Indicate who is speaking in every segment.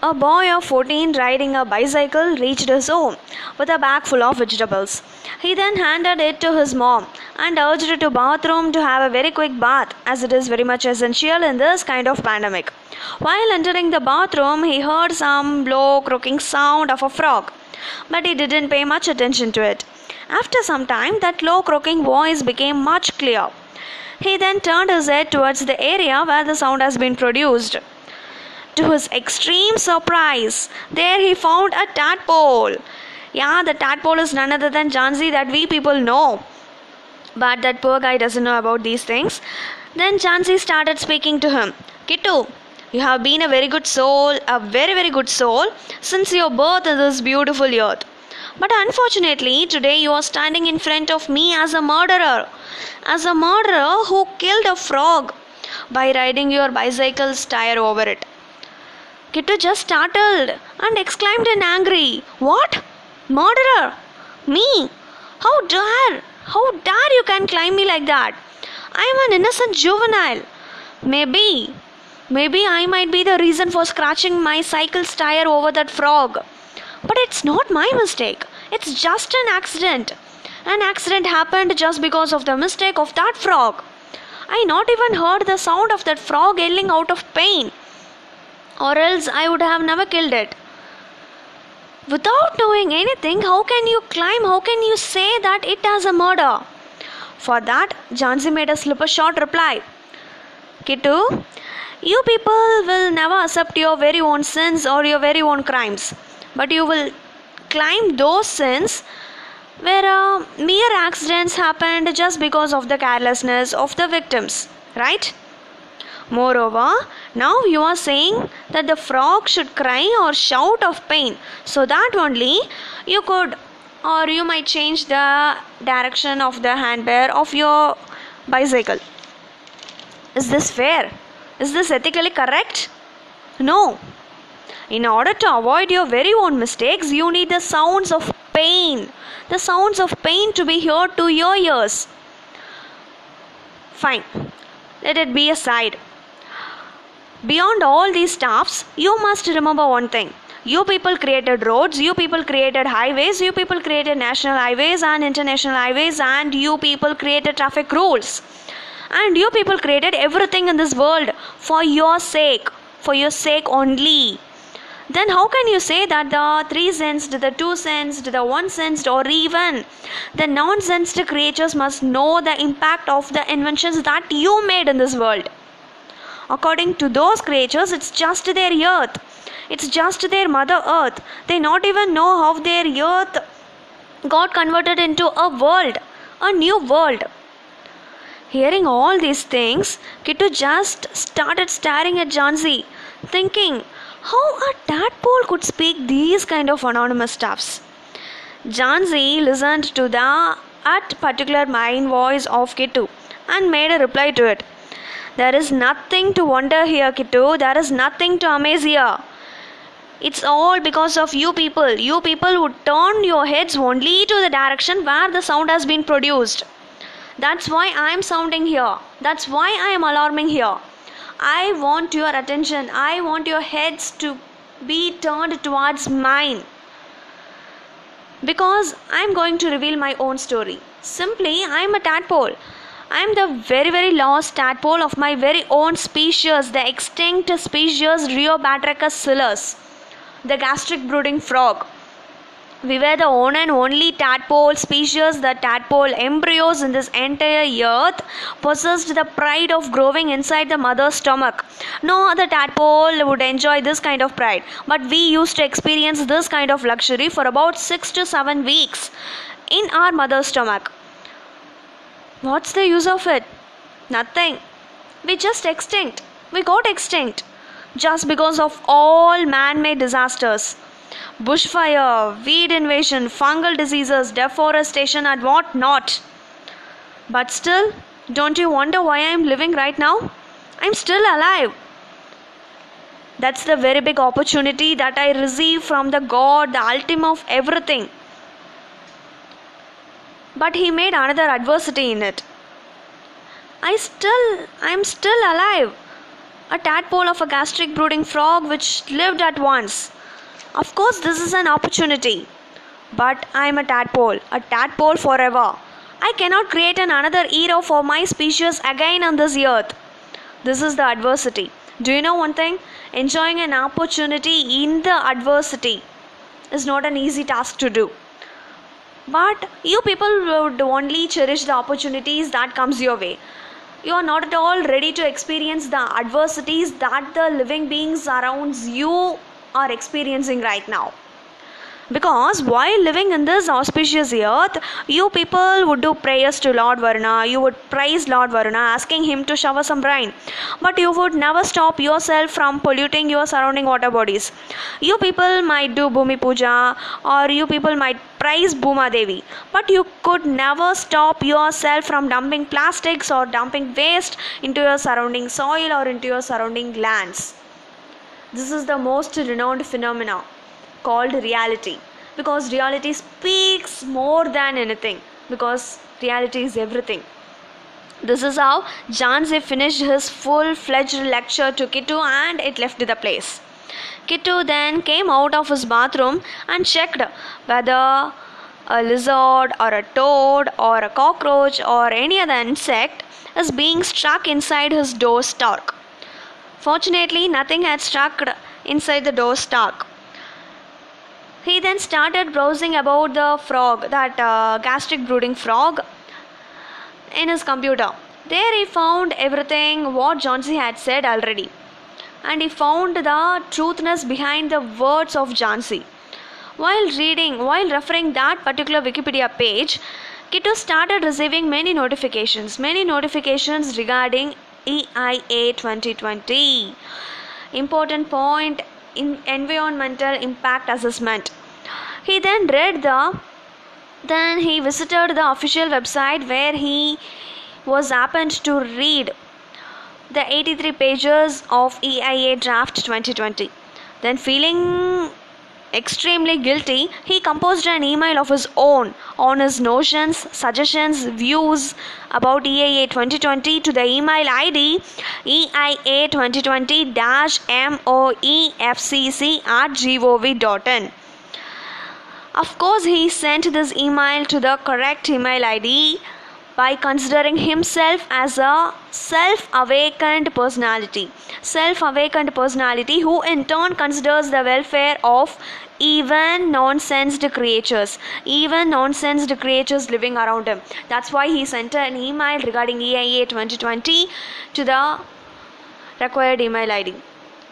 Speaker 1: A boy of 14 riding a bicycle reached his home with a bag full of vegetables. He then handed it to his mom and urged her to bathroom to have a very quick bath as it is very much essential in this kind of pandemic. While entering the bathroom, he heard some low croaking sound of a frog, but he didn't pay much attention to it. After some time, that low croaking voice became much clearer. He then turned his head towards the area where the sound has been produced. To his extreme surprise, there he found a tadpole. Yeah, the tadpole is none other than Jhansi that we people know. But that poor guy doesn't know about these things. Then Jhansi started speaking to him. Kittu, you have been a very good soul, a very, very good soul, since your birth in this beautiful earth. But unfortunately, today you are standing in front of me as a murderer. As a murderer who killed a frog by riding your bicycle's tire over it. Kittu just startled and exclaimed in angry, What? Murderer? Me? How dare? How dare you can climb me like that? I am an innocent juvenile. Maybe, maybe I might be the reason for scratching my cycle's tire over that frog. But it's not my mistake. It's just an accident. An accident happened just because of the mistake of that frog. I not even heard the sound of that frog yelling out of pain, or else I would have never killed it. Without knowing anything, how can you climb? How can you say that it has a murder? For that, Jhansi made a slip a short reply. Kittu, you people will never accept your very own sins or your very own crimes, but you will climb those sins where uh, mere accidents happened just because of the carelessness of the victims, right? Moreover, now you are saying that the frog should cry or shout of pain so that only you could or you might change the direction of the handbar of your bicycle. Is this fair? Is this ethically correct? No. In order to avoid your very own mistakes, you need the sounds of pain. The sounds of pain to be heard to your ears. Fine. Let it be aside. Beyond all these stuffs, you must remember one thing. You people created roads, you people created highways, you people created national highways and international highways, and you people created traffic rules. And you people created everything in this world for your sake, for your sake only. Then how can you say that the three sensed, the two sensed, the one sensed, or even the non sensed creatures must know the impact of the inventions that you made in this world? According to those creatures, it's just their earth. It's just their mother earth. They not even know how their earth got converted into a world, a new world. Hearing all these things, Kittu just started staring at Jhansi, thinking how a tadpole could speak these kind of anonymous stuffs. Jhansi listened to the at particular mind voice of Kittu and made a reply to it. There is nothing to wonder here, Kittu. There is nothing to amaze here. It's all because of you people. You people who turn your heads only to the direction where the sound has been produced. That's why I am sounding here. That's why I am alarming here. I want your attention. I want your heads to be turned towards mine. Because I am going to reveal my own story. Simply, I am a tadpole. I am the very, very lost tadpole of my very own species, the extinct species Rheobatrachus silus, the gastric brooding frog. We were the one and only tadpole species, the tadpole embryos in this entire earth possessed the pride of growing inside the mother's stomach. No other tadpole would enjoy this kind of pride, but we used to experience this kind of luxury for about six to seven weeks in our mother's stomach. What's the use of it? Nothing. We just extinct. We got extinct just because of all man made disasters bushfire, weed invasion, fungal diseases, deforestation, and what not. But still, don't you wonder why I am living right now? I'm still alive. That's the very big opportunity that I receive from the God, the ultimate of everything. But He made another adversity in it. I still, I'm still alive. a tadpole of a gastric brooding frog which lived at once. Of course, this is an opportunity. But I am a tadpole, a tadpole forever. I cannot create an another era for my species again on this earth. This is the adversity. Do you know one thing? Enjoying an opportunity in the adversity is not an easy task to do. But you people would only cherish the opportunities that comes your way. You are not at all ready to experience the adversities that the living beings around you are experiencing right now because while living in this auspicious earth you people would do prayers to lord varuna. You would praise lord varuna asking him to shower some rain but you would never stop yourself from polluting your surrounding water bodies. You people might do bhumi puja or you people might praise bhuma devi. But you could never stop yourself from dumping plastics or dumping waste into your surrounding soil or into your surrounding lands. This is the most renowned phenomena called reality because reality speaks more than anything because reality is everything this is how Jhansi finished his full fledged lecture to Kittu and it left the place. Kittu then came out of his bathroom and checked whether a lizard or a toad or a cockroach or any other insect is being struck inside his door stalk. Fortunately, nothing had struck inside the door stalk. He then started browsing about the frog, that uh, gastric brooding frog, in his computer. There he found everything what Jhansi had said already. And he found the truthness behind the words of Jhansi. While reading, while referring that particular Wikipedia page, Kittu started receiving many notifications, many notifications regarding EIA 2020. Important point in environmental impact assessment. He then read the then he visited the official website where he was happened to read the 83 pages of EIA draft 2020. Then feeling extremely guilty, he composed an email of his own on his notions, suggestions, views about EIA 2020 to the email ID EIA 2020 MOEFCC at gov.in. Of course, he sent this email to the correct email ID by considering himself as a self awakened personality. Self awakened personality who in turn considers the welfare of even nonsensed creatures, even nonsensed creatures living around him. That's why he sent an email regarding EIA 2020 to the required email ID,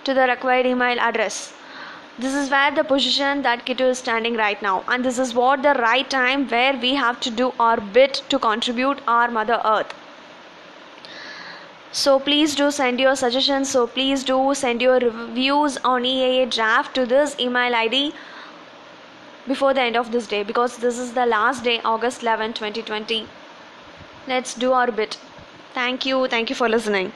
Speaker 1: to the required email address this is where the position that Kittu is standing right now. And this is what the right time where we have to do our bit to contribute our mother earth. So please do send your suggestions. So please do send your reviews on EIA draft to this email ID before the end of this day. Because this is the last day August 11 2020 let's do our bit. Thank you. Thank you for listening